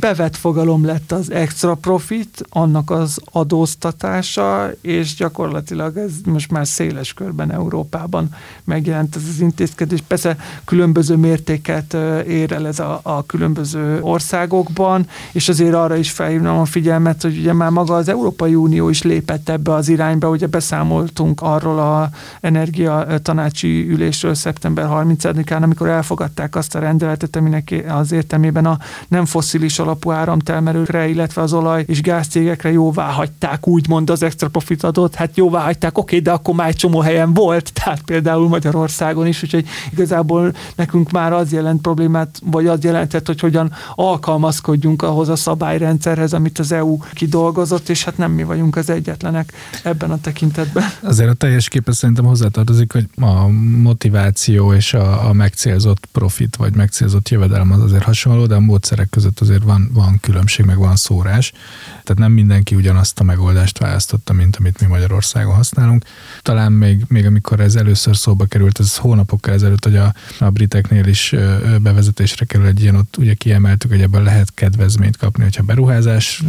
bevett fogalom lett az extra profit, annak az adóztatása, és gyakorlatilag ez most már széles körben Európában megjelent ez az intézkedés. Persze különböző mértéket ér el ez a, a különböző országokban, és azért arra is felhívnám a figyelmet, hogy ugye már maga az Európai Unió is lépett ebbe az irányba, ugye beszámoltunk arról a energia tanácsi ülésről szeptember 30-án, amikor elfogadták azt a rendeletet, aminek az értelmében a nem fosszilis alapú áramtermelőkre, illetve az olaj és gázcégekre jóvá hagyták, úgymond az extra profit adót, hát jóvá hagyták, oké, de akkor már egy csomó helyen volt, tehát például Magyarországon is, úgyhogy igazából nekünk már az jelent problémát, vagy az jelentett, hogy hogyan alkalmazkodjunk ahhoz a szabályrendszerhez, amit az EU kidolgozott, és hát nem mi vagyunk az egyetlenek ebben a tekintetben. Azért a teljes képes szerintem hozzátartozik, hogy a motiváció és a, a megcélzott profit, vagy megcélzott jövedelem az azért hasonló, de a módszerek között azért van, van különbség, meg van szórás. Tehát nem mindenki ugyanazt a megoldást választotta, mint amit mi Magyarországon használunk. Talán még, még amikor ez először szóba került, ez hónapokkal ezelőtt, hogy a a, briteknél is bevezetésre kerül egy ilyen, ott ugye kiemeltük, hogy ebből lehet kedvezményt kapni, hogyha beruházás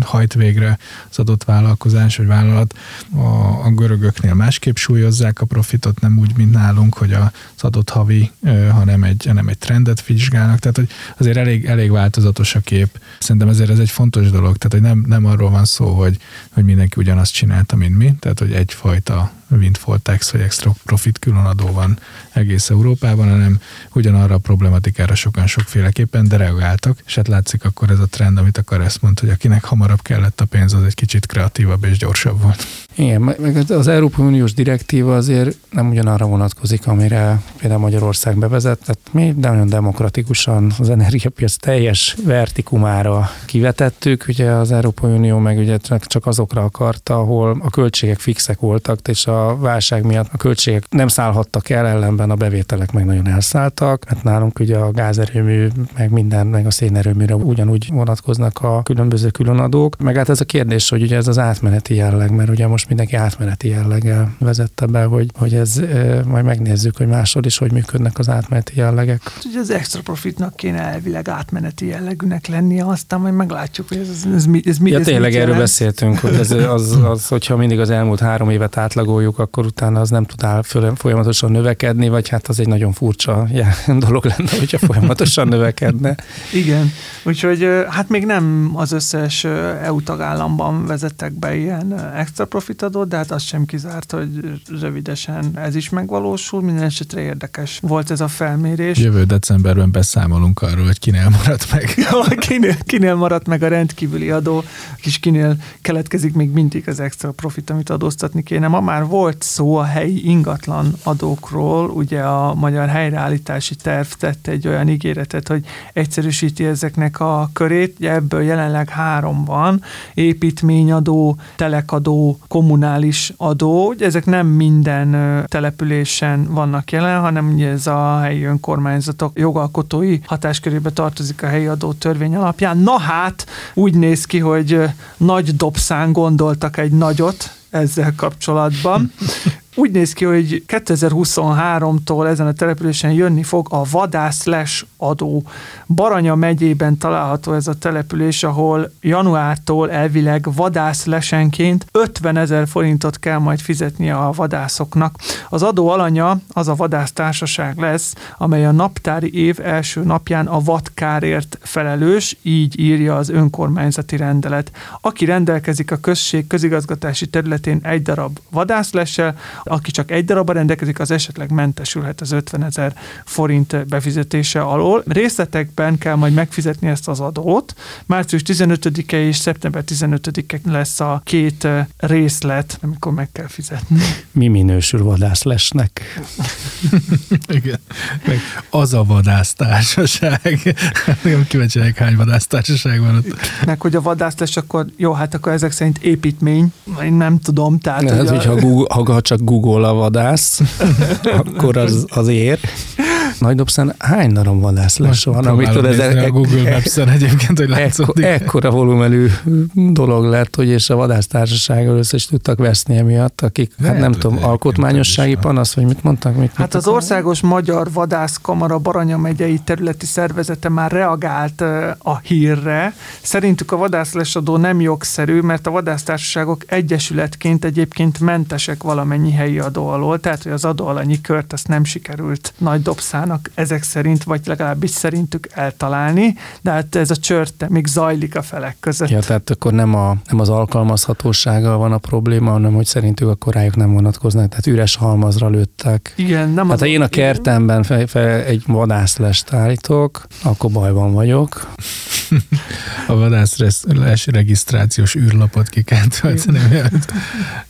hajt végre az adott vállalkozás vagy vállalat. A, a görögöknél másképp súlyozzák a profitot, nem úgy, mint nálunk, hogy az adott havi, hanem egy, hanem egy trendet vizsgálnak, tehát hogy azért elég, elég változatos a kép. Szerintem ezért ez egy fontos dolog, tehát hogy nem, nem arról van szó, hogy, hogy mindenki ugyanazt csinálta, mint mi, tehát hogy egyfajta windfall tax vagy extra profit különadó van egész Európában, hanem ugyanarra a problematikára sokan sokféleképpen, de reagáltak, és hát látszik akkor ez a trend, amit akar ezt mondta, hogy akinek hamarabb kellett a pénz, az egy kicsit kreatívabb és gyorsabb volt. Igen, meg az Európai Uniós direktíva azért nem ugyanarra vonatkozik, amire például Magyarország bevezetett. Mi nagyon demokratikusan az energiapiac teljes vertikumára kivetettük. Ugye az Európai Unió meg ugye csak azokra akarta, ahol a költségek fixek voltak, és a a válság miatt a költségek nem szállhattak el, ellenben a bevételek meg nagyon elszálltak. Hát nálunk ugye a gázerőmű, meg minden, meg a szénerőműre ugyanúgy vonatkoznak a különböző különadók. Meg hát ez a kérdés, hogy ugye ez az átmeneti jelleg, mert ugye most mindenki átmeneti jelleggel vezette be, hogy, hogy ez majd megnézzük, hogy máshol is hogy működnek az átmeneti jellegek. Hát ugye az extra profitnak kéne elvileg átmeneti jellegűnek lennie, aztán majd meglátjuk, hogy ez, ez, ez, mi, ez mi. Ja, ez tényleg erről jelent. beszéltünk, hogy ez, az, az, hogyha mindig az elmúlt három évet átlagoljuk, halljuk, akkor utána az nem tud áll folyamatosan növekedni, vagy hát az egy nagyon furcsa dolog lenne, hogyha folyamatosan növekedne. Igen, úgyhogy hát még nem az összes EU tagállamban vezettek be ilyen extra profit adót, de hát az sem kizárt, hogy rövidesen ez is megvalósul. Minden esetre érdekes volt ez a felmérés. Jövő decemberben beszámolunk arról, hogy kinél maradt meg. kinél, kinél maradt meg a rendkívüli adó, és kinél keletkezik még mindig az extra profit, amit adóztatni kéne. Ma már volt szó a helyi ingatlan adókról, ugye a Magyar Helyreállítási Terv tette egy olyan ígéretet, hogy egyszerűsíti ezeknek a körét, ugye ebből jelenleg három van, építményadó, telekadó, kommunális adó, ugye ezek nem minden településen vannak jelen, hanem ugye ez a helyi önkormányzatok jogalkotói hatáskörébe tartozik a helyi adó törvény alapján. Na hát, úgy néz ki, hogy nagy dobszán gondoltak egy nagyot, ezzel kapcsolatban. Úgy néz ki, hogy 2023-tól ezen a településen jönni fog a vadászles adó. Baranya megyében található ez a település, ahol januártól elvileg vadászlesenként 50 ezer forintot kell majd fizetnie a vadászoknak. Az adó alanya az a vadásztársaság lesz, amely a naptári év első napján a vadkárért felelős, így írja az önkormányzati rendelet. Aki rendelkezik a község közigazgatási területén egy darab vadászlessel, Aki csak egy darabban rendelkezik, az esetleg mentesülhet az 50 ezer forint befizetése alól. Részletekben kell majd megfizetni ezt az adót. Március 15-e és szeptember 15-e lesz a két részlet, amikor meg kell fizetni. Mi minősül vadászlesnek? Igen. Meg az a vadásztársaság. Nem kíváncsi hány vadásztársaság van ott. Meg hogy a vadász lesz, akkor jó, hát akkor ezek szerint építmény. Én nem tudom. Tehát, hát, hogy hogyha, a... Google, ha csak Google a vadász, akkor az, az ér. Nagy dobszán hány darab vadász lesz van? Amitől ez e- a Google Maps-en egyébként, hogy látszódik. Ekkor, ekkora volumenű dolog lett, hogy és a vadásztársasággal össze is tudtak veszni emiatt, akik, hát Lehet, hát nem tudom, alkotmányossági panasz, vagy mit mondtak? Mit hát az Országos Magyar Vadászkamara Baranya megyei területi szervezete már reagált a hírre. Szerintük a vadászlesadó nem jogszerű, mert a vadásztársaságok egyesületként egyébként mentesek valamennyi helyi adó alól, tehát hogy az adóalanyi kört ezt nem sikerült nagy dobszának ezek szerint, vagy legalábbis szerintük eltalálni, de hát ez a csörte még zajlik a felek között. Ja, tehát akkor nem, a, nem az alkalmazhatósággal van a probléma, hanem hogy szerintük akkor rájuk nem vonatkoznak, tehát üres halmazra lőttek. Igen, nem hát ha én a kertemben fe, fe, egy vadászlest állítok, akkor bajban vagyok. a vadászles regisztrációs űrlapot ki kell tölteni.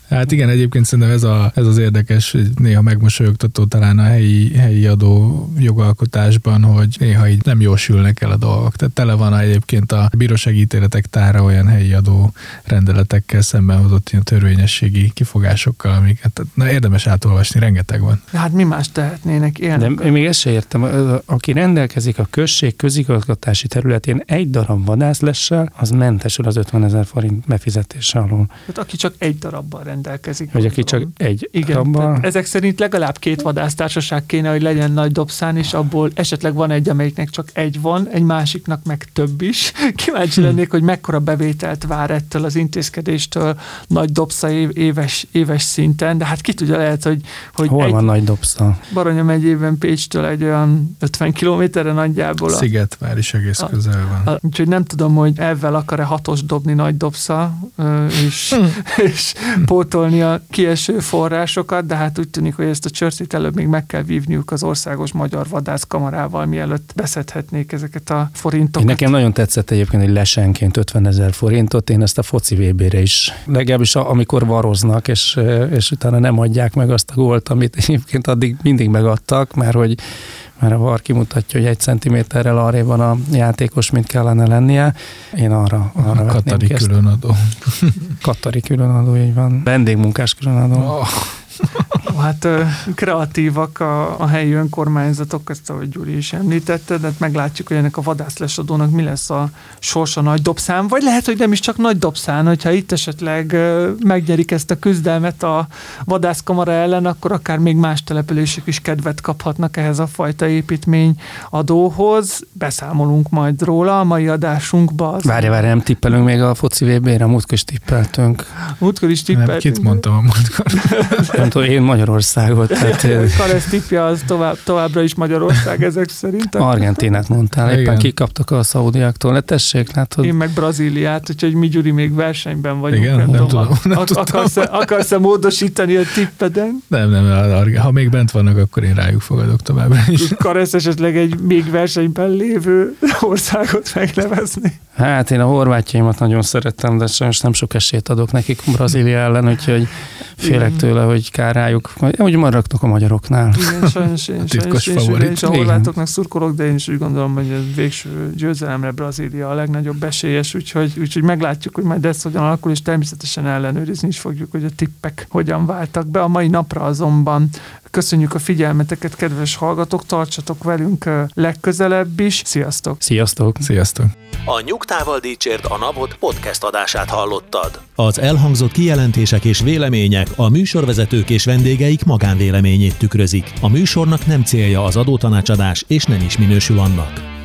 Hát igen, egyébként szerintem ez, a, ez az érdekes, hogy néha megmosolyogtató talán a helyi, helyi adó jogalkotásban, hogy néha így nem jól sülnek el a dolgok. Tehát tele van egyébként a bírósági ítéletek tára olyan helyi adó rendeletekkel szemben hozott ilyen törvényességi kifogásokkal, amiket na, érdemes átolvasni, rengeteg van. Hát mi más tehetnének élni? De én még ezt sem értem. Aki rendelkezik a község közigazgatási területén egy darab vadászlessel, az mentesül az 50 ezer forint befizetése alól. Hát aki csak egy darabban rendelkezik. Vagy aki csak egy Igen, abban... ezek szerint legalább két vadásztársaság kéne, hogy legyen nagy dobszán, és abból esetleg van egy, amelyiknek csak egy van, egy másiknak meg több is. Kíváncsi hmm. lennék, hogy mekkora bevételt vár ettől az intézkedéstől nagy dobsza éves, éves szinten, de hát ki tudja lehet, hogy... hogy Hol egy van nagy dobsza? Baranya megyében Pécstől egy olyan 50 kilométerre nagyjából. A, Szigetvár is egész a, közel van. A, úgyhogy nem tudom, hogy ezzel akar-e hatos dobni nagy dobsza, és, hmm. és pótolni a kieső forrásokat, de hát úgy tűnik, hogy ezt a csörcit előbb még meg kell vívniuk az Országos Magyar Vadászkamarával, mielőtt beszedhetnék ezeket a forintokat. Én nekem nagyon tetszett egyébként, hogy lesenként 50 ezer forintot, én ezt a foci VB-re is, legalábbis amikor varoznak, és, és utána nem adják meg azt a gólt, amit egyébként addig mindig megadtak, mert hogy mert a VAR kimutatja, hogy egy centiméterrel arrébb van a játékos, mint kellene lennie. Én arra, arra Katari különadó. Katari különadó, így van. Vendégmunkás különadó. Oh. Hát kreatívak a, a helyi önkormányzatok, ezt ahogy Gyuri is említette, de hát meglátjuk, hogy ennek a vadászlesadónak mi lesz a sorsa nagy dobszám, vagy lehet, hogy nem is csak nagy dobszán, hogyha itt esetleg megnyerik ezt a küzdelmet a vadászkamara ellen, akkor akár még más települések is kedvet kaphatnak ehhez a fajta építmény adóhoz. Beszámolunk majd róla a mai adásunkba. Várja, várja, nem tippelünk még a foci VB-re, múltkor is tippeltünk. Múltkor is tippeltünk. Nem, kit mondtam a múltkor? tudom, én Magyarországot. Tehát... Karesz tipja az tovább, továbbra is Magyarország ezek szerint. Argentinát mondtál, éppen Igen. kikaptak a szaudiaktól. Le tessék, látod? Én meg Brazíliát, úgyhogy mi Gyuri még versenyben vagyunk. Igen, nem, nem tudom. Nem ak- akarsz, akarsz-e módosítani a tippeden? Nem, nem, ha még bent vannak, akkor én rájuk fogadok továbbra is. Karesz esetleg egy még versenyben lévő országot megnevezni. Hát én a horvátjaimat nagyon szerettem, de sajnos nem sok esélyt adok nekik Brazília ellen, úgyhogy félek tőle, hogy kár rájuk, úgy maradtok a magyaroknál. Igen, sajnos én, a sajnos én, én is a horvátoknak szurkolok, de én is úgy gondolom, hogy a végső győzelemre Brazília a legnagyobb esélyes, úgyhogy, úgyhogy meglátjuk, hogy majd ez hogyan alakul, és természetesen ellenőrizni is fogjuk, hogy a tippek hogyan váltak be. A mai napra azonban Köszönjük a figyelmeteket, kedves hallgatók, tartsatok velünk legközelebb is. Sziasztok! Sziasztok! Sziasztok! A Nyugtával Dícsért a Napot podcast adását hallottad. Az elhangzott kijelentések és vélemények a műsorvezetők és vendégeik magánvéleményét tükrözik. A műsornak nem célja az adótanácsadás, és nem is minősül annak.